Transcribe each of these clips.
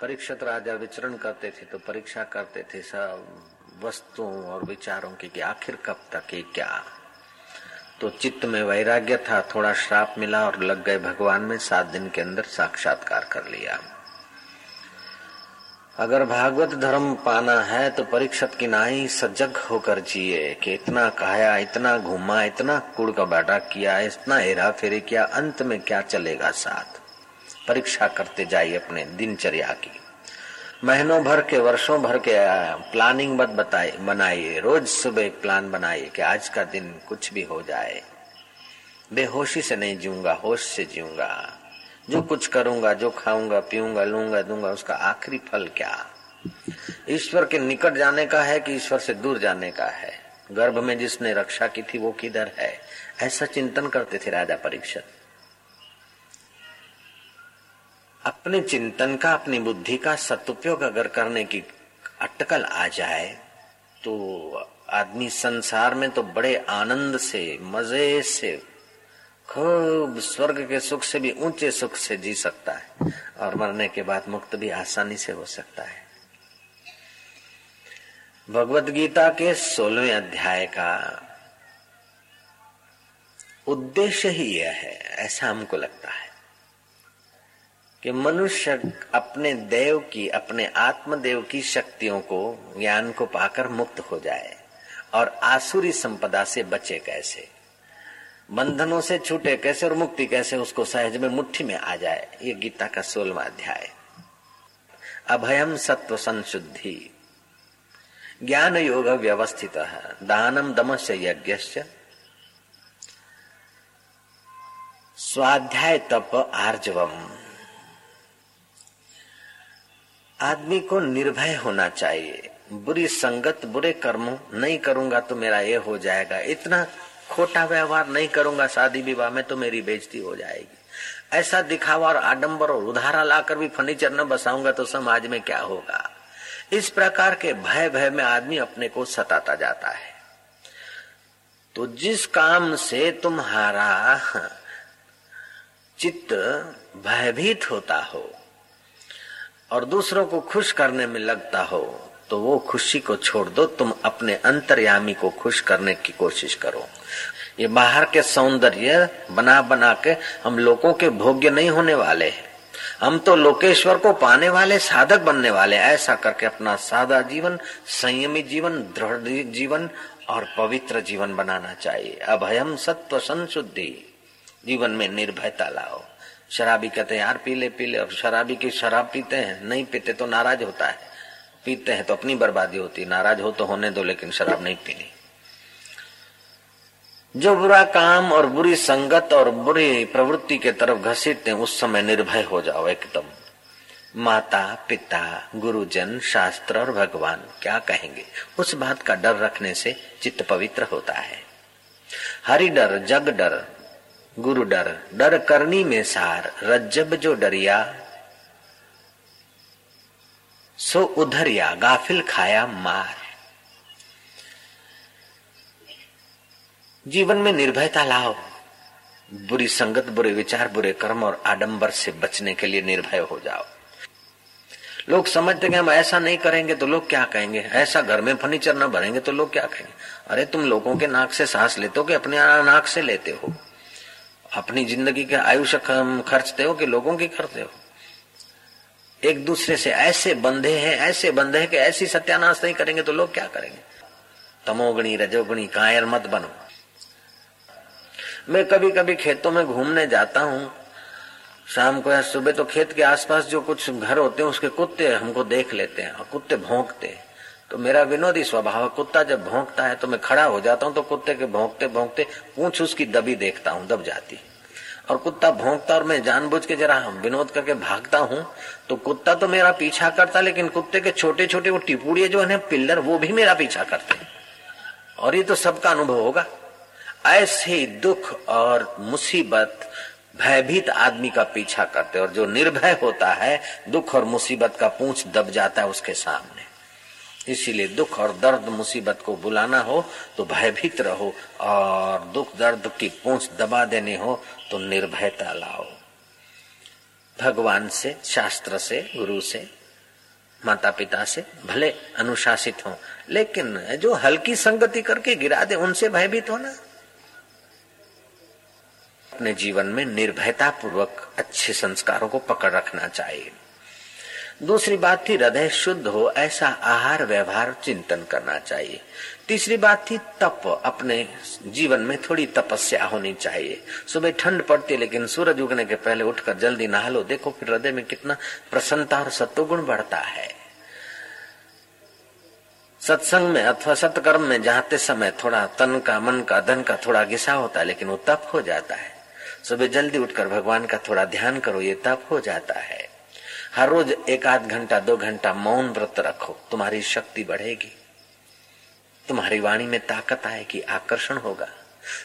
परीक्षित राजा विचरण करते थे तो परीक्षा करते थे सब वस्तुओं और विचारों की कि आखिर कब तक ये क्या। तो चित्त में वैराग्य था, थोड़ा श्राप मिला और लग गए भगवान में सात दिन के अंदर साक्षात्कार कर लिया। अगर भागवत धर्म पाना है तो परीक्षित की नाई सजग होकर जिए कि इतना कहाया इतना घूमा, इतना कुड़ का बाटा किया, इतना हेरा फेरी किया, अंत में क्या चलेगा साथ? परीक्षा करते जाइए अपने दिनचर्या की। महीनों भर के, वर्षों भर के प्लानिंग बद बताए, बनाइए। रोज सुबह एक प्लान बनाइए कि आज का दिन कुछ भी हो जाए। बेहोशी से नहीं जीऊँगा, होश से जीऊँगा। जो कुछ करूँगा, जो खाऊँगा, पीऊँगा, लूँगा, दूँगा, उसका आखिरी फल क्या? ईश्वर के निकट जाने का है कि ईश्वर से दूर जाने का है? गर्भ में जिसने रक्षा की थी, वो किधर है? ऐसा चिंतन करते थे राजा परीक्षित। अपने चिंतन का, अपनी बुद्धि का सदुपयोग अगर करने की अटकल आ जाए तो आदमी संसार में तो बड़े आनंद से, मज़े से, खूब स्वर्ग के सुख से भी ऊँचे सुख से जी सकता है और मरने के बाद मुक्त भी आसानी से हो सकता है। भगवत गीता के सोलहवें अध्याय का उद्देश्य ही यह है, ऐसा हमको लगता है। कि मनुष्य अपने देव की, अपने आत्मदेव की शक्तियों को, ज्ञान को पाकर मुक्त हो जाए और आसुरी संपदा से बचे कैसे? बंधनों से छूटे कैसे और मुक्ति कैसे उसको सहज में मुट्ठी में आ जाए? ये गीता का सोलवा अध्याय। अभयम सत्व संशुद्धि। ज्ञान योग व्यवस्थित। दानम दमश यज्ञ स्वाध्याय तप आर्जवम। आदमी को निर्भय होना चाहिए। बुरी संगत, बुरे कर्म नहीं करूँगा तो मेरा ये हो जाएगा। इतना खोटा व्यवहार नहीं करूँगा, शादी विवाह में तो मेरी बेजती हो जाएगी। ऐसा दिखावा और आडंबर और उधारा लाकर भी फर्नीचर न बसाऊँगा तो समाज में क्या होगा? इस प्रकार के भय भय में आदमी अपने को सताता जाता है। तो जिस काम से तुम्हारा चित्त भयभीत होता हो और दूसरों को खुश करने में लगता हो तो वो खुशी को छोड़ दो, तुम अपने अंतर्यामी को खुश करने की कोशिश करो। ये बाहर के सौंदर्य बना बना के हम लोगों के भोग्य नहीं होने वाले हैं। हम तो लोकेश्वर को पाने वाले, साधक बनने वाले, ऐसा करके अपना सादा जीवन, संयमी जीवन, दृढ़ जीवन और पवित्र जीवन बनाना चाहिए। अभयम सत्व संशुद्धि। जीवन में निर्भयता लाओ। शराबी कहते हैं, यार पी ले पी ले अब शराबी की शराब पीते हैं, नहीं पीते तो नाराज़ होता है। पीते हैं तो अपनी बर्बादी होती है, नाराज़ हो तो होने दो, लेकिन शराब नहीं पीनी। जो बुरा काम और बुरी संगत और बुरी प्रवृत्ति के तरफ़ घसीटते उस समय निर्भय हो जाओ एकदम। माता, पिता, गुरुजन, शास्त्र और भगवान, क्या कहेंगे? उस बात का डर रखने से चित्त पवित्र होता है। हरि डर, जग डर गुरु डर डर करनी में सार रज्जब जो डरिया सो उधरिया गाफिल खाया मार जीवन में निर्भयता लाओ बुरी संगत बुरे विचार बुरे कर्म और आडंबर से बचने के लिए निर्भय हो जाओ लोग समझते हैं हम ऐसा नहीं करेंगे तो लोग क्या कहेंगे ऐसा घर में फर्नीचर न भरेंगे तो लोग क्या कहेंगे अरे तुम लोगों के नाक से सांस लेते हो कि अपने नाक से लेते हो अपनी ज़िंदगी के आयुष्य खर्चते हो कि लोगों की करते हो? एक दूसरे से ऐसे बंधे हैं, ऐसे बंधे हैं कि ऐसी सत्यानाश नहीं करेंगे तो लोग क्या करेंगे? तमोगणी, रजोगणी, कायर मत बनो। मैं कभी कभी खेतों में घूमने जाता हूँ। शाम को या सुबह तो खेत के आसपास जो कुछ घर होते हैं, उसके कुत्ते हमको देख लेते हैं और कुत्ते भोंकते हैं। तो मेरा विनोदी स्वभाव कुत्ता जब भोंकता है तो मैं खड़ा हो जाता हूँ तो कुत्ते के भोंकते भोंकते पूछ उसकी दबी देखता हूँ, दब जाती। और कुत्ता भोंकता और मैं जानबूझ के जरा विनोद करके भागता हूँ तो कुत्ता तो मेरा पीछा करता, लेकिन कुत्ते के छोटे छोटे वो टिपुड़िए जो है, पिल्लर, वो भी मेरा पीछा करते और ये तो सबका अनुभव होगा। ऐसे दुख और मुसीबत भयभीत आदमी का पीछा करते और जो निर्भय होता है, दुख और मुसीबत का पूछ दब जाता है उसके सामने। इसीलिए दुख और दर्द मुसीबत को बुलाना हो तो भयभीत रहो और दुख दर्द की पूंछ दबा देने हो तो निर्भयता लाओ। भगवान से, शास्त्र से, गुरु से माता पिता से भले अनुशासित हो, लेकिन जो हल्की संगति करके गिरा दे, उनसे भयभीत होना। अपने जीवन में निर्भयता पूर्वक अच्छे संस्कारों को पकड़ रखना चाहिए। दूसरी बात थी, हृदय शुद्ध हो, ऐसा आहार, व्यवहार, चिंतन करना चाहिए। तीसरी बात थी, तप, अपने जीवन में थोड़ी तपस्या होनी चाहिए। सुबह ठंड पड़ती है, लेकिन सूरज उगने के पहले उठकर जल्दी नहा लो, देखो फिर हृदय में कितना प्रसन्नता और सत्वगुण बढ़ता है। सत्संग में अथवा सत्कर्म में जाते समय थोड़ा तन का, मन का, धन का थोड़ा गिसा होता है, लेकिन वो तप हो जाता है। सुबह जल्दी उठकर भगवान का थोड़ा ध्यान करो, ये तप हो जाता है। हर रोज एक आध घंटा, दो घंटा मौन व्रत रखो, तुम्हारी शक्ति बढ़ेगी। तुम्हारी वाणी में ताकत आएगी, आकर्षण होगा।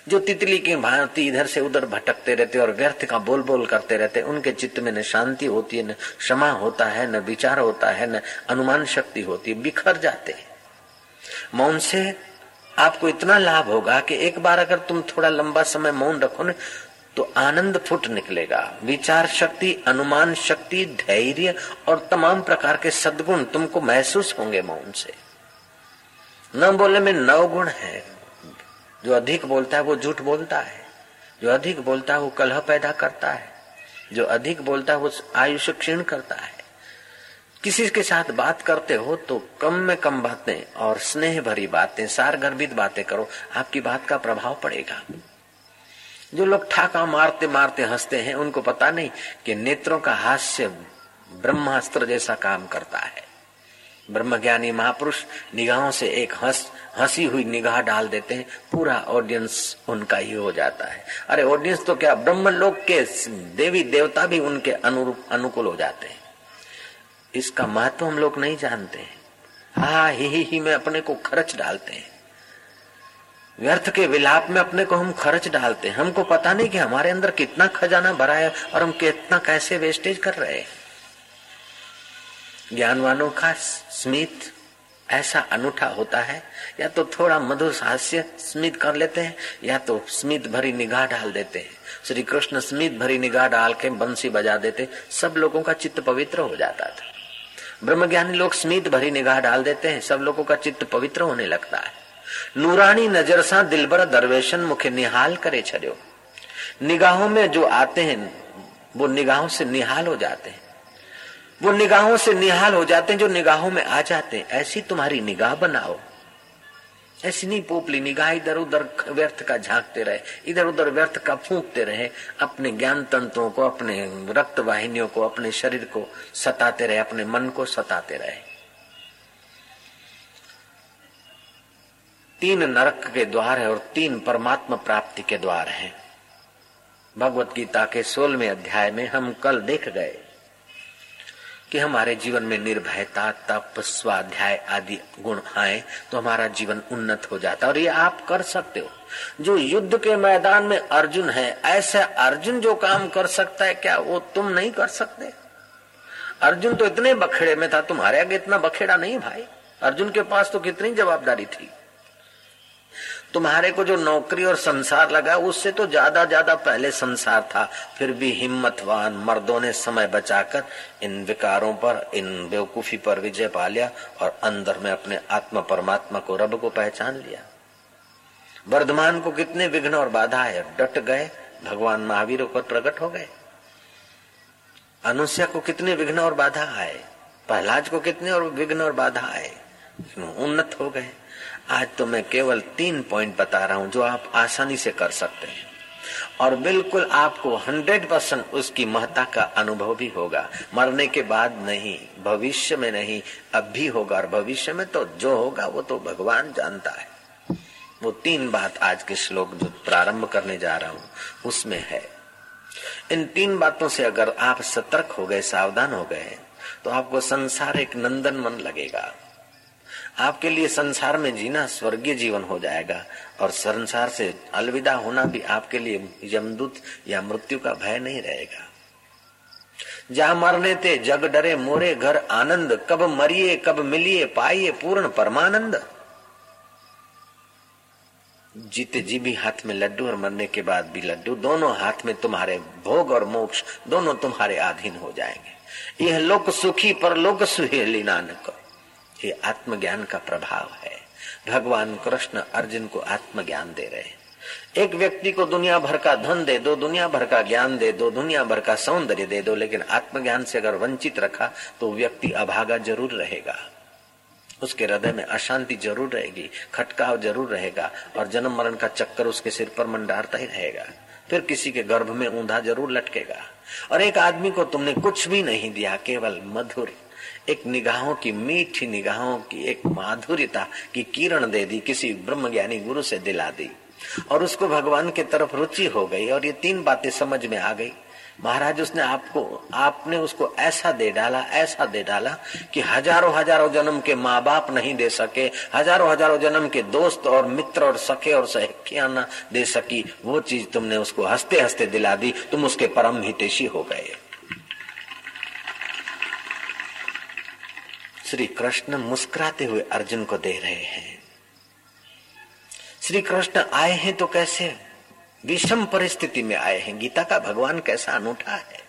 जो तितली की भांति इधर से उधर भटकते रहते और व्यर्थ का बोल बोल करते रहते, उनके चित्त में न शांति होती है, न क्षमा होता है, न विचार होता है, न अनुमान शक्ति होती है, बिखर जाते मौन से आपको इतना लाभ होगा कि एक बार अगर तुम थोड़ा लंबा समय मौन रखो न तो आनंद फुट निकलेगा। विचार शक्ति, अनुमान शक्ति, धैर्य और तमाम प्रकार के सद्गुण तुमको महसूस होंगे मौन से। न बोलने में नव गुण है। जो अधिक बोलता है वो झूठ बोलता है। जो अधिक बोलता है वो कलह पैदा करता है। जो अधिक बोलता है वो आयुष क्षीण करता है। किसी के साथ बात करते हो तो कम में कम बातें और स्नेह भरी बातें सार गर्भित बातें करो। आपकी बात का प्रभाव पड़ेगा। जो लोग ठाका मारते मारते हँसते हैं उनको पता नहीं कि नेत्रों का हास्य ब्रह्मास्त्र जैसा काम करता है। ब्रह्मज्ञानी महापुरुष निगाहों से एक हंस हँसी हुई निगाह डाल देते हैं पूरा ऑडियंस उनका ही हो जाता है। अरे ऑडियंस तो क्या ब्रह्म लोक के देवी देवता भी उनके अनुरूप अनुकूल हो जाते हैं। इसका महत्व हम लोग नहीं जानते हैं हा ही ही, ही में अपने को खर्च डालते हैं। व्यर्थ के विलाप में अपने को हम खर्च डालते हैं। हमको पता नहीं कि हमारे अंदर कितना खजाना भरा है और हम कितना कैसे वेस्टेज कर रहे हैं। ज्ञानवानों का स्मित ऐसा अनूठा होता है, या तो थोड़ा मधुर हास्य स्मित कर लेते हैं, या तो स्मित भरी निगाह डाल देते हैं। श्री कृष्ण स्मित भरी निगाह डाल के बंसी बजा देते, सब लोगों का चित्त पवित्र हो जाता था। ब्रह्मज्ञानी लोग स्मित भरी निगाह डाल देते हैं, सब लोगों का चित्त पवित्र होने लगता है। नूरानी नज़र सा दिलबर दरवेशन मुखे निहाल करे छो निगाहों में जो आते हैं, वो निगाहों से निहाल हो जाते हैं। वो निगाहों से निहाल हो जाते हैं, जो निगाहों में आ जाते हैं। ऐसी तुम्हारी निगाह बनाओ। ऐसी नहीं पोपली, निगाह इधर उधर व्यर्थ का झांकते रहे, इधर उधर व्यर्थ का फूकते रहे, अपने ज्ञान तंत्रों को, अपने रक्त वाहिनियों को, अपने शरीर को सताते रहे, अपने मन को सताते रहे। तीन नरक के द्वार है और तीन परमात्मा प्राप्ति के द्वार हैं। भगवत गीता के सोलहवें अध्याय में हम कल देख गए कि हमारे जीवन में निर्भयता, तप, स्वाध्याय आदि गुण आए तो हमारा जीवन उन्नत हो जाता और ये आप कर सकते हो। जो युद्ध के मैदान में अर्जुन है, ऐसा अर्जुन जो काम कर सकता है, क्या वो तुम नहीं कर सकते? अर्जुन तो इतने बखेड़े में था, तुम्हारे आगे इतना बखेड़ा नहीं भाई। अर्जुन के पास तो कितनी जवाबदारी थी? तुम्हारे को जो नौकरी और संसार लगा, उससे तो ज़्यादा ज़्यादा पहले संसार था। फिर भी हिम्मतवान मर्दों ने समय बचाकर इन विकारों पर, इन बेवकूफ़ी पर विजय पा लिया और अंदर में अपने आत्मा परमात्मा को, रब को पहचान लिया। वर्धमान को कितने विघ्न और बाधा है। डट गए, भगवान महावीर पर प्रकट हो गए। अनुष्या को कितने विघ्न और बाधा आए प्रहलाद को कितने और विघ्न और बाधा आए उन्नत हो गए। आज तो मैं केवल तीन पॉइंट बता रहा हूँ जो आप आसानी से कर सकते हैं। और बिल्कुल आपको हंड्रेड परसेंट उसकी महत्ता का अनुभव भी होगा। मरने के बाद नहीं, भविष्य में नहीं, अब भी होगा। और भविष्य में तो जो होगा, वो तो भगवान जानता है। वो तीन बात आज के श्लोक जो प्रारंभ करने जा रहा हूँ, उसमें है। इन तीन बातों से अगर आप सतर्क हो गए, सावधान हो गए तो आपको संसार एक नंदन मन लगेगा। आपके लिए संसार में जीना स्वर्गीय जीवन हो जाएगा और संसार से अलविदा होना भी आपके लिए यमदूत या मृत्यु का भय नहीं रहेगा। जहाँ मरने थे जग डरे, मोरे घर, आनंद, कब मरिए, कब मिलिए, पाइए पूर्ण परमानंद। जीते जी भी हाथ में लड्डू और मरने के बाद भी लड्डू, दोनों हाथ में तुम्हारे भोग और मोक्ष, दोनों तुम्हारे अधीन हो जाएँगे। यह लोक सुखी पर लोक सुहेली, नानक। ये आत्मज्ञान का प्रभाव है। भगवान कृष्ण अर्जुन को आत्मज्ञान दे रहे हैं। एक व्यक्ति को दुनिया भर का धन दे दो, दुनिया भर का ज्ञान दे दो, दुनिया भर का सौंदर्य दे दो, लेकिन आत्मज्ञान से अगर वंचित रखा तो व्यक्ति अभागा ज़रूर रहेगा। उसके हृदय में अशांति ज़रूर रहेगी, खटकाव ज़रूर रहेगा, और जन्म मरण का चक्कर उसके सिर पर मंडारता ही रहेगा। फिर किसी के गर्भ में ऊंधा ज़रूर लटकेगा। और एक आदमी को तुमने कुछ भी नहीं दिया, केवल मधुर। एक निगाहों की, मीठी निगाहों की, एक माधुर्यता की किरण दे दी, किसी ब्रह्म ज्ञानी गुरु से दिला दी। और उसको भगवान की तरफ़ रुचि हो गई और ये तीन बातें समझ में आ गई। महाराज, उसने आपको, आपने उसको ऐसा दे डाला, ऐसा दे डाला कि हज़ारों हज़ारों जन्म के माँ बाप नहीं दे सके, हज़ारों हज़ारों जन्म के दोस्त और मित्र और सखे और सहखिया न दे सकी। वो चीज़ तुमने उसको हँसते हँसते दिला दी, तुम उसके परम हितेशी हो गए। श्री कृष्ण मुस्कुराते हुए अर्जुन को दे रहे हैं। श्री कृष्ण आए हैं तो कैसे? विषम परिस्थिति में आए हैं। गीता का भगवान कैसा अनूठा है?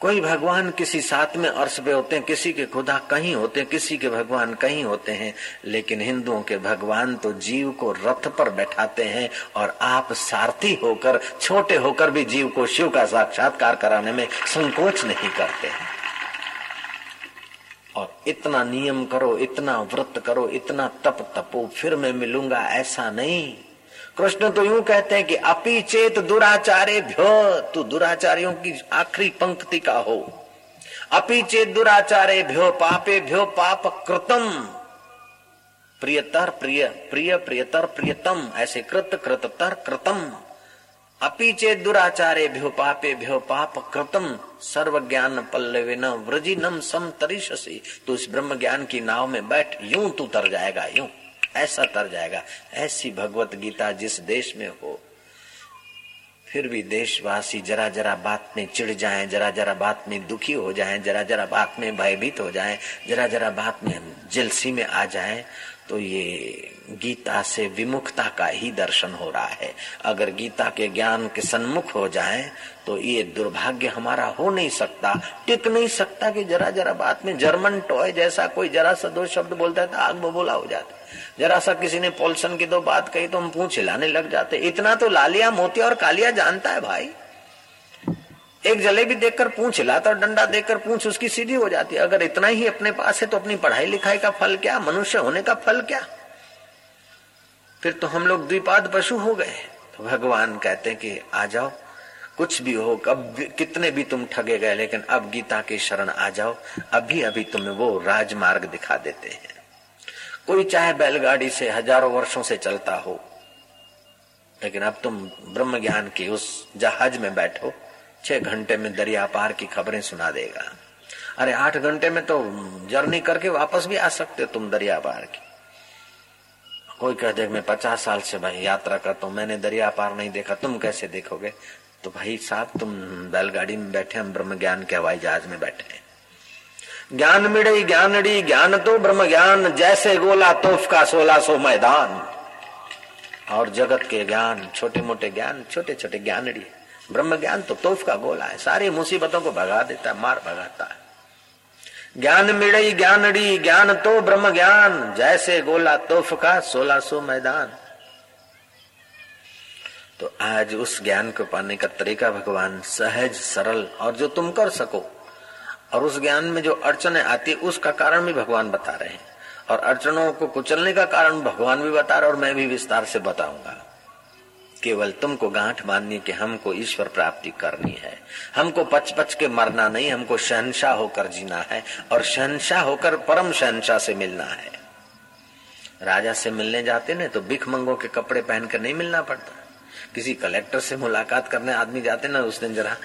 कोई भगवान किसी साथ में अर्श पे होते हैं, किसी के खुदा कहीं होते हैं, किसी के भगवान कहीं होते हैं, लेकिन हिंदुओं के भगवान तो जीव को रथ पर बैठाते हैं और आप सारथी होकर, छोटे होकर भी जीव को शिव का साक्षात्कार कराने में संकोच नहीं करते हैं। और इतना नियम करो, इतना व्रत करो, इतना तप तपो, फिर मैं मिलूँगा, ऐसा नहीं। कृष्ण तो यूँ कहते हैं कि अपी चेत दुराचारे भ्यो, तू दुराचारियों की आखिरी पंक्ति का हो। अपी चेत दुराचारे भ्यो, पापे भ्यो, पाप कृतम। प्रियतर प्रिय प्रिय प्रियतर प्रियतम, ऐसे कृत कृततर कृतम। अपी चेत दुराचारे भ्यो पापे भ्यो पाप कृतम सर्व ज्ञान पल्लवे न सम तरीशसी। तू इस ब्रह्म ज्ञान की नाव में बैठ यूँ तू तर जाएगा यूँ। ऐसा तर जाएगा ऐसी भगवत गीता जिस देश में हो। फिर भी देशवासी जरा जरा बात में चिढ़ जाएँ, जरा जरा बात में दुखी हो जाएँ, जरा जरा बात में भयभीत हो जाएँ, जरा जरा बात में जलसी में आ जाएँ, तो ये गीता से विमुखता का ही दर्शन हो रहा है। अगर गीता के ज्ञान के सन्मुख हो जाए तो ये दुर्भाग्य हमारा हो नहीं सकता। टिक नहीं सकता कि जरा जरा बात में जर्मन टॉय जैसा कोई जरा सा दो शब्द बोलता है तो आग बबोला हो जाता जरा सा किसी ने पोलसन की दो बात कही तो हम पूछ हिलाने लग जाते इतना तो लालिया मोतिया और कालिया जानता है भाई। एक जलेबी देखकर पूछ हिलाता और डंडा देखकर पूछ, उसकी सीधी हो जाती है। अगर इतना ही अपने पास है तो अपनी पढ़ाई लिखाई का फल क्या? मनुष्य होने का फल क्या? फिर तो हम लोग द्विपाद पशु हो गए तो भगवान कहते हैं कि आ जाओ। कुछ भी हो कब कितने भी तुम ठगे गए, लेकिन अब गीता के शरण आ जाओ। अभी अभी तुम्हें वो राजमार्ग दिखा देते हैं। कोई चाहे बैलगाड़ी से हज़ारों वर्षों से चलता हो, लेकिन अब तुम ब्रह्म ज्ञान के उस जहाज़ में बैठो, छह घंटे में दरिया पार की खबरें सुना देगा। अरे आठ घंटे में तो जर्नी करके वापस भी आ सकते हो तुम दरिया पार की। कोई कह दे मैं पचास साल से भाई यात्रा करता हूँ, मैंने दरिया पार नहीं देखा, तुम कैसे देखोगे? तो भाई साहब, तुम बैलगाड़ी में बैठे हम ब्रह्म ज्ञान के हवाई जहाज़ में बैठे हैं। ज्ञान मिड़ई ज्ञानड़ी ज्ञान तो ब्रह्म ज्ञान, जैसे गोला तोफ का सोलह सो मैदान। और जगत के ज्ञान छोटे मोटे ज्ञान छोटे छोटे ज्ञानड़ी ब्रह्म ज्ञान तो तोफ का गोला है, सारी मुसीबतों को भगा देता है, मार भगाता है। ज्ञान मिड़ई ज्ञानड़ी ज्ञान तो ब्रह्म ज्ञान। जैसे गोला तोफ का सोलह सो मैदान। तो आज उस ज्ञान को पाने का तरीका भगवान सहज, सरल और जो तुम कर सको। और उस ज्ञान में जो अड़चने आती है उसका कारण भी भगवान बता रहे हैं। और अड़चनों को कुचलने का कारण भगवान भी बता रहे और मैं भी विस्तार से बताऊँगा। केवल तुमको गांठ बांधनी कि हमको ईश्वर प्राप्ति करनी है। हमको पच पच के मरना नहीं, हमको शहनशाह होकर जीना है और शहनशाह होकर परम शहनशाह से मिलना है। राजा से मिलने जाते ना तो भिख मंगो के कपड़े पहनकर नहीं मिलना पड़ता। किसी कलेक्टर से मुलाकात करने आदमी जाते ना, उस दिन जरा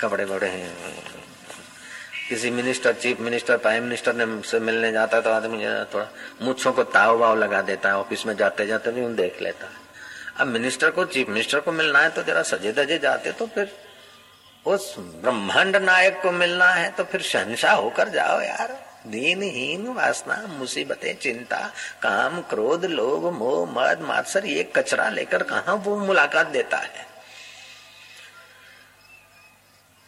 कपड़े बड़े किसी minister, chief minister, prime minister ने से मिलने जाता है तो आदमी थोड़ा मुच्छों को ताव वाव लगा देता है, ऑफ़िस में जाते जाते भी उन देख लेता है। अब मिनिस्टर को, चीफ मिनिस्टर को मिलना है तो जरा सजे दजे जाते तो फिर उस ब्रह्मांड नायक को मिलना है तो फिर शहनशाह होकर जाओ यार। दीनहीन वासना, मुसीबतें, चिंता, काम, क्रोध, लोभ, मोह, मद, मात्सर, ये कचरा लेकर कहा वो मुलाकात देता है?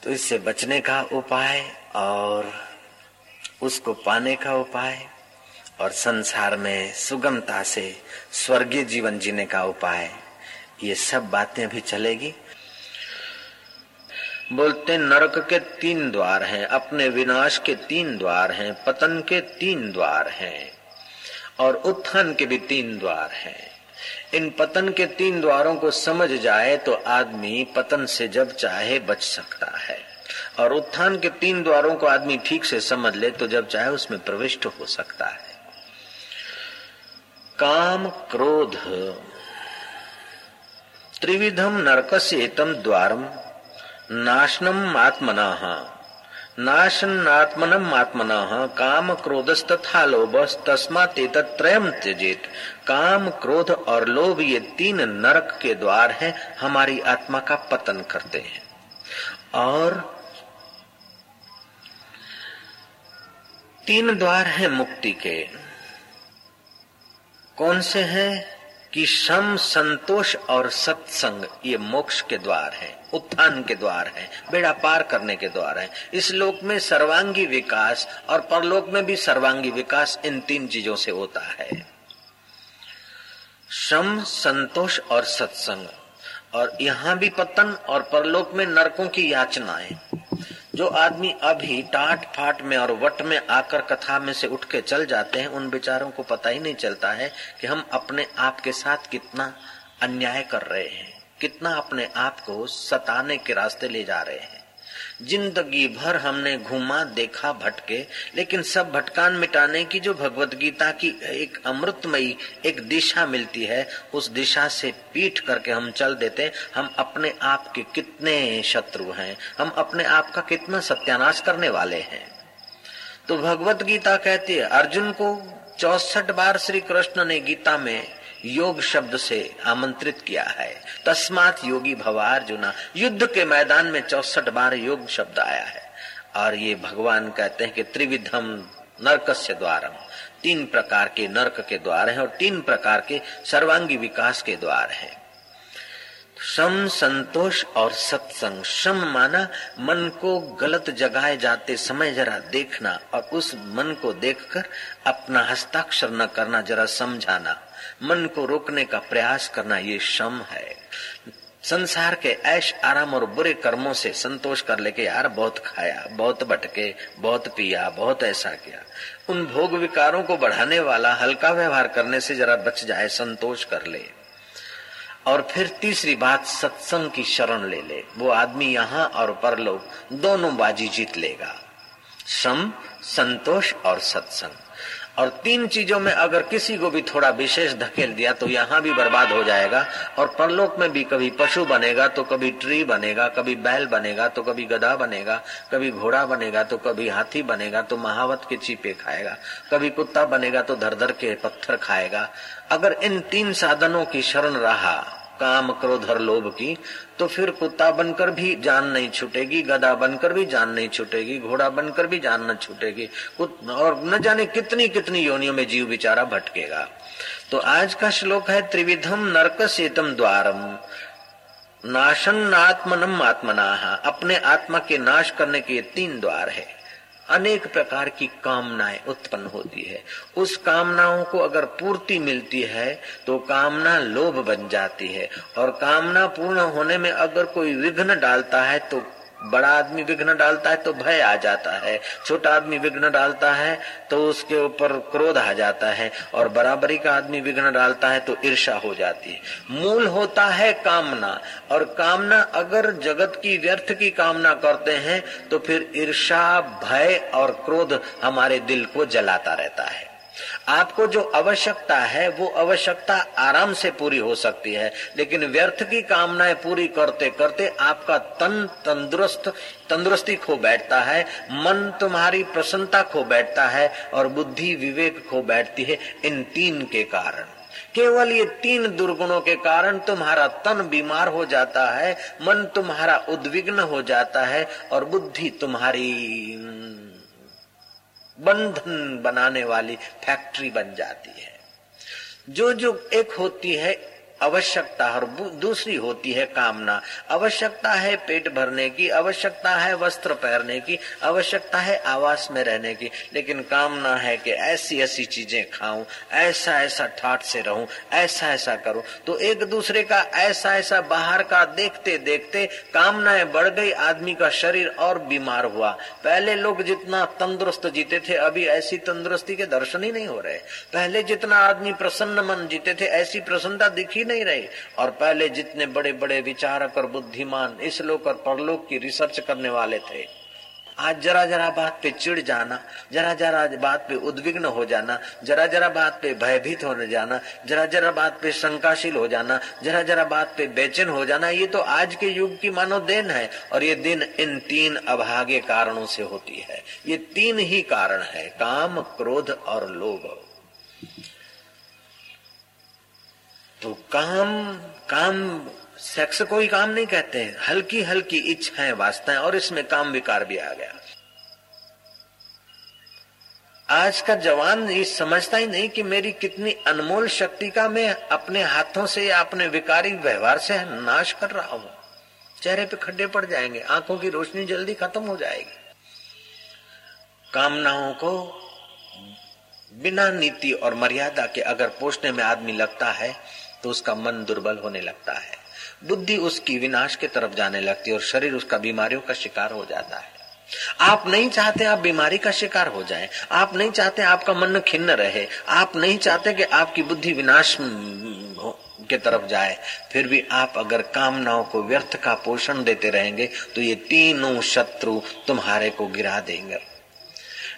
तो इससे बचने का उपाय और उसको पाने का उपाय और संसार में सुगमता से स्वर्गीय जीवन जीने का उपाय। ये सब बातें भी चलेगी। बोलते, नरक के तीन द्वार हैं, अपने विनाश के तीन द्वार हैं, पतन के तीन द्वार हैं, और उत्थान के भी तीन द्वार हैं। इन पतन के तीन द्वारों को समझ जाए तो आदमी पतन से जब चाहे बच सकता है। और उत्थान के तीन द्वारों को आदमी ठीक से समझ ले तो जब चाहे उसमें प्रविष्ट हो सकता है। काम क्रोध। त्रिविधम नरकस्येतम द्वारम नाशनम आत्मना। नाशनात्मनम आत्मना, काम क्रोधस्तथा लोभ तस्मात त्रयम त्यजेत। काम क्रोध और लोभ ये तीन नरक के द्वार हैं, हमारी आत्मा का पतन करते हैं। और तीन द्वार हैं मुक्ति के। कौन से हैं कि सम संतोष और सत्संग ये मोक्ष के द्वार हैं, उत्थान के द्वार हैं, बेड़ा पार करने के द्वार हैं। इस लोक में सर्वांगी विकास और परलोक में भी सर्वांगी विकास इन तीन चीज़ों से होता है। सम संतोष और सत्संग और यहाँ भी पतन और परलोक में नरकों की याचनाएँ। जो आदमी अभी टाट फाट में और वट में आकर कथा में से उठ के चल जाते हैं, उन बेचारों को पता ही नहीं चलता है कि हम अपने आप के साथ कितना अन्याय कर रहे हैं, कितना अपने आप को सताने के रास्ते ले जा रहे हैं। ज़िंदगी भर हमने घूमा, देखा, भटके, लेकिन सब भटकान मिटाने की जो भगवत गीता की एक अमृतमयी एक दिशा मिलती है, उस दिशा से पीठ करके हम चल देते हम अपने आप के कितने शत्रु हैं, हम अपने आप का कितना सत्यानाश करने वाले हैं। तो भगवत गीता कहती है, अर्जुन को चौसठ बार श्री कृष्ण ने गीता में योग शब्द से आमंत्रित किया है। तस्मात योगी भवार्जुना, युद्ध के मैदान में चौसठ बार योग शब्द आया है। और ये भगवान कहते हैं कि त्रिविधम नरक से द्वारम। तीन प्रकार के नरक के द्वार हैं और तीन प्रकार के सर्वांगी विकास के द्वार हैं। सम संतोष और सत्संग। सम माना मन को गलत जगाए जाते समय जरा देखना और उस मन को देखकर अपना हस्ताक्षर न करना, जरा समझाना। मन को रोकने का प्रयास करना ये श्रम है। संसार के ऐश आराम और बुरे कर्मों से संतोष कर लेके यार बहुत खाया, बहुत बटके, बहुत पिया, बहुत ऐसा किया। उन भोग विकारों को बढ़ाने वाला, हल्का व्यवहार करने से जरा बच जाए, संतोष कर ले। और फिर तीसरी बात, सत्संग की शरण ले ले। वो आदमी यहाँ और परलोक दोनों बाजी जीत लेगा। सम संतोष और सत्संग। और तीन चीज़ों में अगर किसी को भी थोड़ा विशेष धकेल दिया तो यहाँ भी बर्बाद हो जाएगा। और परलोक में भी कभी पशु बनेगा तो कभी ट्री बनेगा, कभी बैल बनेगा तो कभी गधा बनेगा, कभी घोड़ा बनेगा तो कभी हाथी बनेगा तो महावत के चीपे खाएगा। कभी कुत्ता बनेगा तो धर धर के पत्थर खाएगा। अगर इन तीन साधनों की शरण रहा काम क्रोध लोभ की तो फिर कुत्ता बनकर भी जान नहीं छूटेगी, गधा बनकर भी जान नहीं छूटेगी, घोड़ा बनकर भी जान न छूटेगी। और न जाने कितनी कितनी योनियों में जीव बेचारा भटकेगा। तो आज का श्लोक है, त्रिविधम नरक सेतम द्वारम। नाशन आत्मनम आत्मना। अपने आत्मा के नाश करने के तीन द्वार है। अनेक प्रकार की कामनाएँ उत्पन्न होती है। उस कामनाओं को अगर पूर्ति मिलती है तो कामना लोभ बन जाती है। और कामना पूर्ण होने में अगर कोई विघ्न डालता है तो बड़ा आदमी विघ्न डालता है तो भय आ जाता है। छोटा आदमी विघ्न डालता है तो उसके ऊपर क्रोध आ जाता है और बराबरी का आदमी विघ्न डालता है तो ईर्षा हो जाती है। मूल होता है कामना और कामना अगर जगत की व्यर्थ की कामना करते हैं तो फिर ईर्षा भय और क्रोध हमारे दिल को जलाता रहता है। आपको जो आवश्यकता है, वो आवश्यकता आराम से पूरी हो सकती है। लेकिन व्यर्थ की कामनाएँ पूरी करते करते आपका तन तंदुरुस्त, तंदुरुस्ती खो बैठता है, मन तुम्हारी प्रसन्नता खो बैठता है और बुद्धि विवेक खो बैठती है इन तीन के कारण। केवल ये तीन दुर्गुणों के कारण तुम्हारा तन बीमार हो जाता है, मन तुम्हारा उद्विग्न हो जाता है और बुद्धि तुम्हारी बंधन बनाने वाली फैक्ट्री बन जाती है। जो जो एक होती है आवश्यकता और दूसरी होती है कामना। आवश्यकता है पेट भरने की, आवश्यकता है वस्त्र पहनने की, आवश्यकता है आवास में रहने की। लेकिन कामना है कि ऐसी ऐसी चीज़ें खाऊं, ऐसा ऐसा ठाट से रहूँ, ऐसा ऐसा करूँ। तो एक दूसरे का ऐसा ऐसा बाहर का देखते देखते कामनाएँ बढ़ गई, आदमी का शरीर और बीमार हुआ। पहले लोग जितना तंदुरुस्त जीते थे, अभी ऐसी तंदुरुस्ती के दर्शन ही नहीं हो रहे। पहले जितना आदमी प्रसन्न मन जीते थे, ऐसी प्रसन्नता दिखी नहीं रही। और पहले जितने बड़े बड़े विचारक और बुद्धिमान इस लोक और परलोक की रिसर्च करने वाले थे, आज जरा जरा बात पे चिढ़ जाना जरा जरा बात पे उद्विग्न हो जाना जरा जरा बात पे भयभीत होने जाना जरा जरा बात पे शंकाशील हो जाना जरा जरा बात पे बेचैन हो जाना, ये तो आज के युग की मानो देन है। और ये दिन इन तीन अभागे कारणों से होती है। ये तीन ही कारण है, काम, क्रोध और लोभ। तो काम काम सेक्स को ही काम नहीं कहते हैं। हल्की हल्की इच्छाएँ वास्ताएँ और इसमें काम विकार भी आ गया। आज का जवान ये समझता ही नहीं कि मेरी कितनी अनमोल शक्ति का मैं अपने हाथों से या अपने विकारी व्यवहार से नाश कर रहा हूँ। चेहरे पे खड्डे पड़ जाएँगे, आँखों की रोशनी जल्दी खत्म हो जाएगी। कामनाओं को बिना नीति और मर्यादा के अगर पोषने में आदमी लगता है तो उसका मन दुर्बल होने लगता है। बुद्धि उसकी विनाश के तरफ़ जाने लगती है और शरीर उसका बीमारियों का शिकार हो जाता है। आप नहीं चाहते आप बीमारी का शिकार हो जाए। आप नहीं चाहते आपका मन खिन्न रहे। आप नहीं चाहते कि आपकी बुद्धि विनाश के तरफ़ जाए। फिर भी आप अगर कामनाओं को व्यर्थ का पोषण देते रहेंगे तो ये तीनों शत्रु तुम्हारे को गिरा देंगे।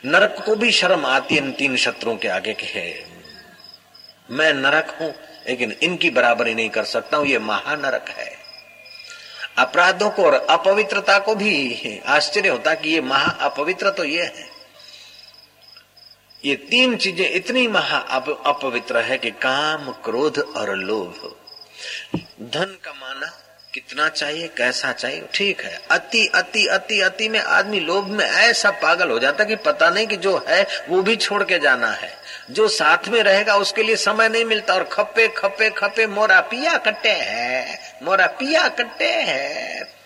नरक को भी शर्म आती है इन तीन शत्रुओं के आगे के मैं नरक हूँ लेकिन इनकी बराबरी नहीं कर सकता हूँ, ये महानरक है। अपराधों को और अपवित्रता को भी आश्चर्य होता कि ये महा अपवित्र तो ये है। ये तीन चीज़ें इतनी महा अपवित्र है कि काम, क्रोध और लोभ। धन कमाना कितना चाहिए, कैसा चाहिए, ठीक है। अति अति अति अति में आदमी लोभ में ऐसा पागल हो जाता कि पता नहीं कि जो है, वो भी छोड़ के जाना है। जो साथ में रहेगा, उसके लिए समय नहीं मिलता और खपे खपे खपे, मोरा पिया कट्टे है, मोरा पिया कट्टे है।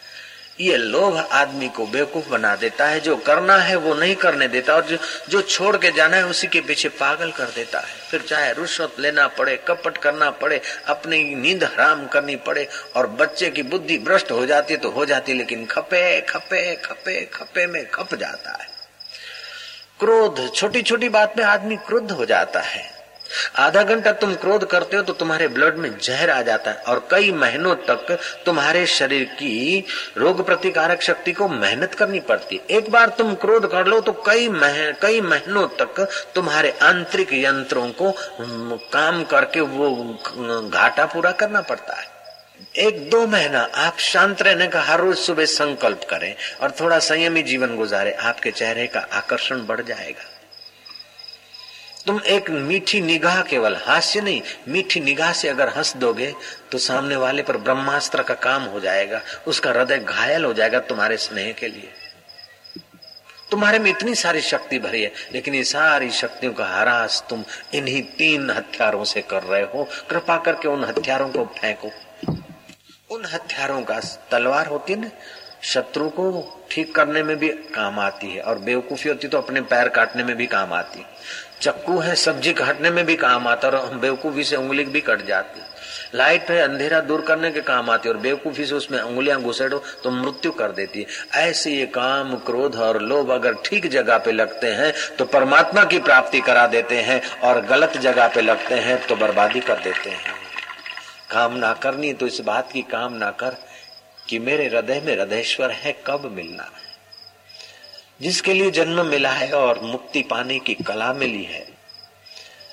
ये लोभ आदमी को बेवकूफ़ बना देता है, जो करना है वो नहीं करने देता और जो जो छोड़ के जाना है उसी के पीछे पागल कर देता है। फिर चाहे रुश्वत लेना पड़े, कपट करना पड़े, अपनी नींद हराम करनी पड़े और बच्चे की बुद्धि भ्रष्ट हो जाती तो हो जाती लेकिन खपे खपे खपे खपे में खप जाता है। क्रोध छोटी छोटी बात में आदमी क्रुद्ध हो जाता है। आधा घंटा तुम क्रोध करते हो तो तुम्हारे ब्लड में जहर आ जाता है और कई महीनों तक तुम्हारे शरीर की रोग प्रतिकारक शक्ति को मेहनत करनी पड़ती है। एक बार तुम क्रोध कर लो तो कई मह, कई महीनों तक तुम्हारे आंतरिक यंत्रों को काम करके वो घाटा पूरा करना पड़ता है। एक दो महीना आप शांत रहने का हर रोज सुबह संकल्प करें और थोड़ा संयमी जीवन गुजारे आपके चेहरे का आकर्षण बढ़ जाएगा। तुम एक मीठी निगाह केवल, हास्य नहीं, मीठी निगाह से अगर हंस दोगे तो सामने वाले पर ब्रह्मास्त्र का काम हो जाएगा, उसका हृदय घायल हो जाएगा तुम्हारे स्नेह के लिए। तुम्हारे में इतनी सारी शक्ति भरी है, लेकिन ये सारी शक्तियों का हरास तुम इन्हीं तीन हथियारों से कर रहे हो। कृपा करके उन हथियारों को फेंको। उन हथियारों का तलवार होती है ना, शत्रु को ठीक करने में भी काम आती है, और बेवकूफ़ी होती तो अपने पैर काटने में भी काम आती है। चक्कू है, सब्ज़ी काटने में भी काम आता और बेवकूफ़ी से उंगली भी कट जाती लाइट है, अंधेरा दूर करने के काम आती और बेवकूफ़ी से उसमें उंगलियाँ घुसेड़ो तो मृत्यु कर देती है। ऐसे ये काम, क्रोध और लोभ अगर ठीक जगह पे लगते हैं तो परमात्मा की प्राप्ति करा देते हैं और गलत जगह पे लगते हैं तो बर्बादी कर देते हैं। काम ना करनी तो इस बात की काम ना कर कि मेरे हृदय में हृदयश्वर है, कब मिलना? है जिसके लिए जन्म मिला है और मुक्ति पाने की कला मिली है।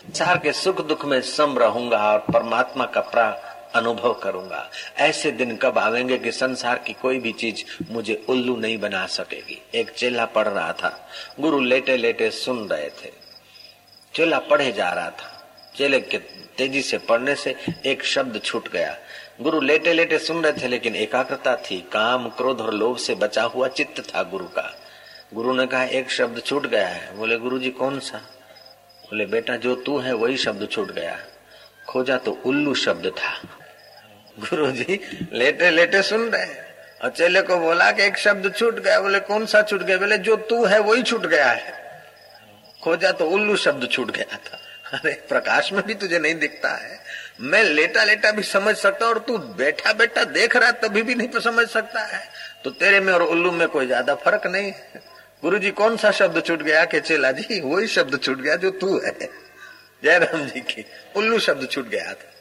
संसार के सुख दुख में सम रहूँगा और परमात्मा का प्रा अनुभव करूँगा। ऐसे दिन कब आवेंगे कि संसार की कोई भी चीज़ मुझे उल्लू नहीं बना सकेगी। एक चेला पढ़ रहा था। गुरु लेटे लेटे सुन रहे थे। चेला पढ़े जा रहा था। चेले के तेज़ी से पढ़ने से एक शब्द छूट गया। गुरु लेटे लेटे सुन रहे थे, लेकिन एकाग्रता थी। काम, क्रोध और लोभ से बचा हुआ चित्त था गुरु का। गुरु ने कहा, एक शब्द छूट गया है। बोले गुरु जी कौन सा? बोले, बेटा, जो तू है, वही शब्द छूट गया। खोजा तो उल्लू शब्द था। गुरु जी लेटे लेटे सुन रहे और चेले को बोला कि एक शब्द छूट गया। बोले, कौन सा छूट गया? बोले, जो तू है, वही छूट गया है। खोजा तो उल्लू शब्द छूट गया था। अरे, प्रकाश में भी तुझे नहीं दिखता है। मैं लेटा लेटा भी समझ सकता और तू बैठा बैठा देख रहा तभी भी नहीं समझ सकता है। तो तेरे में और उल्लू में कोई ज़्यादा फ़र्क नहीं गुरु जी कौन सा शब्द छूट गया? के चेला जी, वही शब्द छूट गया जो तू है। जयराम जी की उल्लू शब्द छूट गया था।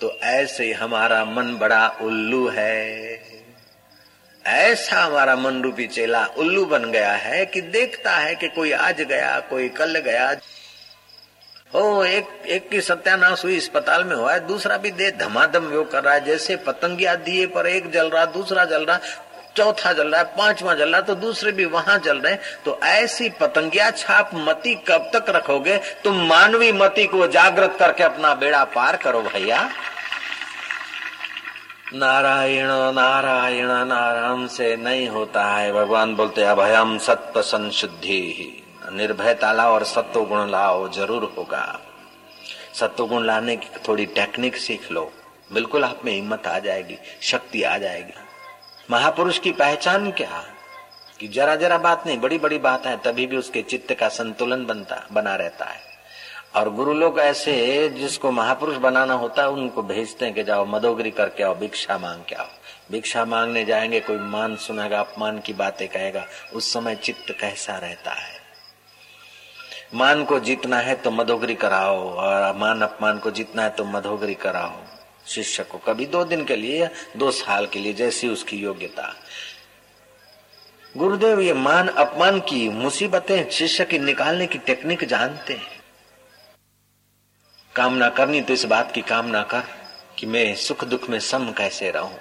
तो ऐसे हमारा मन बड़ा उल्लू है। ऐसा हमारा मन रूपी चेला उल्लू बन गया है कि देखता है कि कोई आज गया, कोई कल गया। ओ, एक एक की सत्यानाश हुई, अस्पताल में हुआ है, दूसरा भी दे धमाधम वो कर रहा है। जैसे पतंगिया दिए पर एक जल रहा, दूसरा जल रहा चौथा जल रहा है, पांचवा जल रहा है तो दूसरे भी वहाँ जल रहे तो ऐसी पतंगिया छाप मती कब तक रखोगे? तुम मानवी मती को जागृत करके अपना बेड़ा पार करो भैया। नारायण नारायण नारायण से नहीं होता है। भगवान बोलते अभयम सत्य संशुद्धि निर्भयता लाओ और सत्व गुण लाओ, ज़रूर होगा। सत्व गुण लाने की थोड़ी टेक्निक सीख लो। बिल्कुल आप में हिम्मत आ जाएगी, शक्ति आ जाएगी। महापुरुष की पहचान क्या? कि जरा जरा बात नहीं बड़ी बड़ी बात है तभी भी उसके चित्त का संतुलन बनता, बना रहता है। और गुरु लोग ऐसे जिसको महापुरुष बनाना होता है, उनको भेजते हैं कि जाओ मदोगरी करके आओ, भिक्षा मांग के आओ। भिक्षा मांगने जाएँगे, कोई मान सुनेगा, अपमान की बातें कहेगा, उस समय चित्त कैसा रहता है? मान को जीतना है तो मधोगरी कराओ, और मान अपमान को जीतना है तो मधोगरी कराओ। शिष्य को कभी दो दिन के लिए या दो साल के लिए जैसी उसकी योग्यता। गुरुदेव, ये मान, अपमान की मुसीबतें शिष्य की निकालने की टेक्निक जानते हैं। कामना करनी तो इस बात की कामना कर कि मैं सुख दुख में सम कैसे रहूँ।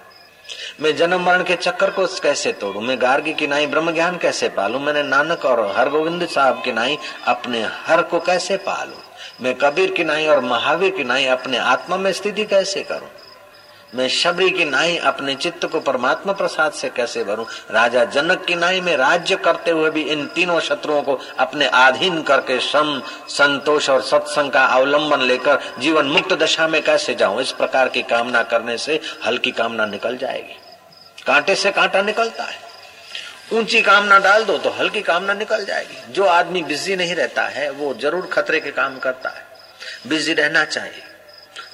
मैं जन्म मरण के चक्कर को कैसे तोड़ू? मैं गार्गी की नाई, ब्रह्म ज्ञान कैसे पालू? मैंने नानक और हर गोविंद साहब की नाई अपने हर को कैसे पालू? मैं कबीर की नाई और महावीर की नाई अपने आत्मा में स्थिति कैसे करूँ? मैं शबरी की नाई अपने चित्त को परमात्मा प्रसाद से कैसे भरूं? राजा जनक की नाई में राज्य करते हुए भी इन तीनों शत्रुओं को अपने अधीन करके श्रम, संतोष और सत्संग का अवलंबन लेकर जीवन मुक्त दशा में कैसे जाऊँ? इस प्रकार की कामना करने से हल्की कामना निकल जाएगी। कांटे से कांटा निकलता है। ऊँची कामना डाल दो तो हल्की कामना निकल जाएगी। जो आदमी बिज़ी नहीं रहता है, वो ज़रूर खतरे के काम करता है। बिज़ी रहना चाहिए।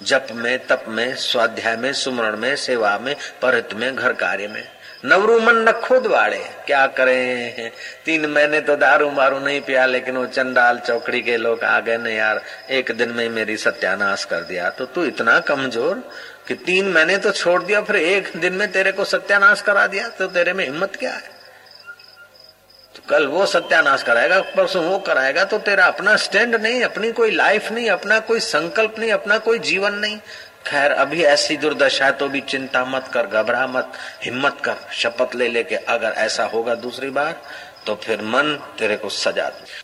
जप में, तप में, स्वाध्याय में, सुमरण में, सेवा में, परत में, घर कार्य में। नवरू मन न खुद वाड़े। क्या करें? तीन महीने तो दारू मारू नहीं पिया, लेकिन वो चंडाल चौकड़ी के लोग आ गए ने यार। एक दिन में मेरी सत्यानाश कर दिया। तो तू इतना कमज़ोर कि तीन महीने तो छोड़ दिया, फिर एक दिन में तेरे को सत्यानाश करा दिया तो तेरे में हिम्मत क्या है? तो कल वो सत्यानाश कराएगा, परसों वो कराएगा तो तेरा अपना स्टैंड नहीं, अपनी कोई लाइफ नहीं, अपना कोई संकल्प नहीं, अपना कोई जीवन नहीं। खैर, अभी ऐसी दुर्दशा है तो भी चिंता मत कर, घबरा मत, हिम्मत कर, शपथ ले लेके अगर ऐसा होगा दूसरी बार तो फिर मन तेरे को सजा दे।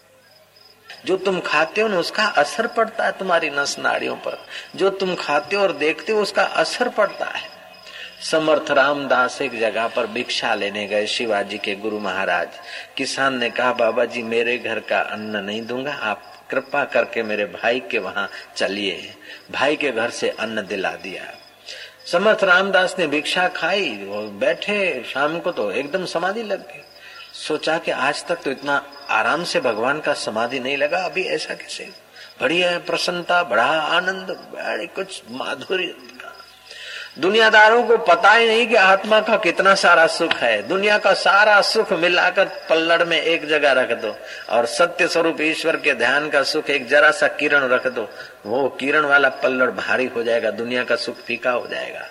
जो तुम खाते हो ना, उसका असर पड़ता है तुम्हारी नस नाड़ियों पर। जो तुम खाते हो और देखते हो, उसका असर पड़ता है। समर्थ रामदास एक जगह पर भिक्षा लेने गए शिवाजी के गुरु महाराज। किसान ने कहा, बाबा जी, मेरे घर का अन्न नहीं दूँगा। आप कृपा करके मेरे भाई के वहाँ चलिए। भाई के घर से अन्न दिला दिया। समर्थ रामदास ने भिक्षा खाई बैठे। शाम को तो एकदम समाधि लग गई। सोचा कि आज तक तो इतना आराम से भगवान का समाधि नहीं लगा। अभी ऐसा कैसे? बढ़िया प्रसन्नता, बड़ा आनंद, बड़ी कुछ माधुर्य। दुनियादारों को पता ही नहीं कि आत्मा का कितना सारा सुख है। दुनिया का सारा सुख मिलाकर पल्लड़ में एक जगह रख दो और सत्य स्वरूप ईश्वर के ध्यान का सुख एक जरा सा किरण रख दो, वो किरण वाला पल्लड़ भारी हो जाएगा, दुनिया का सुख फीका हो जाएगा।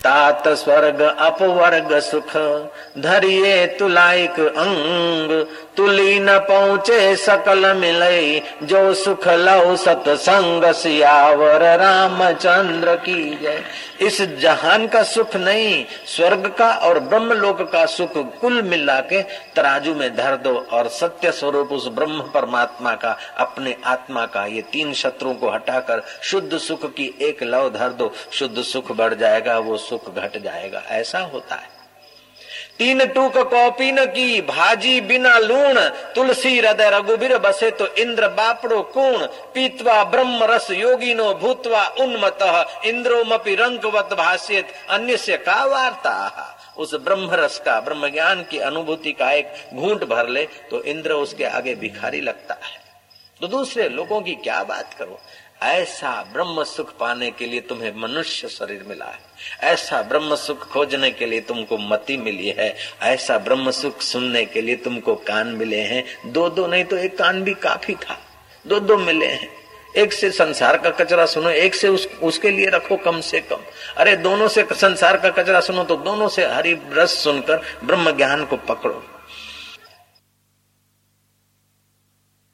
तात स्वर्ग, अपवर्ग सुख, धरिए तुलाइक अंग, तुली न पहुँचे सकल मिलई, जो सुख लव सतसंग सियावर रामचंद्र की जय। इस जहान का सुख नहीं, स्वर्ग का और ब्रह्म लोक का सुख कुल मिला के तराजू में धर दो और सत्य स्वरूप उस ब्रह्म परमात्मा का, अपने आत्मा का, ये तीन शत्रुओं को हटाकर शुद्ध सुख की एक लव धर दो। शुद्ध सुख बढ़ जाएगा, वो सुख घट जाएगा। ऐसा होता है। तीन टूक कॉपी न की, भाजी बिना लूण, तुलसी हृदय रघुबीर बसे तो इंद्र बापड़ो कूण, पीतवा ब्रह्म रस योगिनो भूतवा उन्मत इंद्रो मपि रंगवत भाष्यत अन्य से का वार्ता? उस ब्रह्म रस का ब्रह्म ज्ञान की अनुभूति का एक घूंट भर ले तो इंद्र उसके आगे भिखारी लगता है। तो दूसरे लोगों की क्या बात करो? ऐसा ब्रह्म सुख पाने के लिए तुम्हें मनुष्य शरीर मिला है। ऐसा ब्रह्म सुख खोजने के लिए तुमको मति मिली है। ऐसा ब्रह्म सुख सुनने के लिए तुमको कान मिले हैं। दो दो नहीं तो एक कान भी काफ़ी था। दो दो मिले हैं। एक से संसार का कचरा सुनो एक से उस, उसके लिए रखो कम से कम। अरे दोनों से संसार का कचरा सुनो तो दोनों से हरि रस सुनकर ब्रह्म ज्ञान को पकड़ो।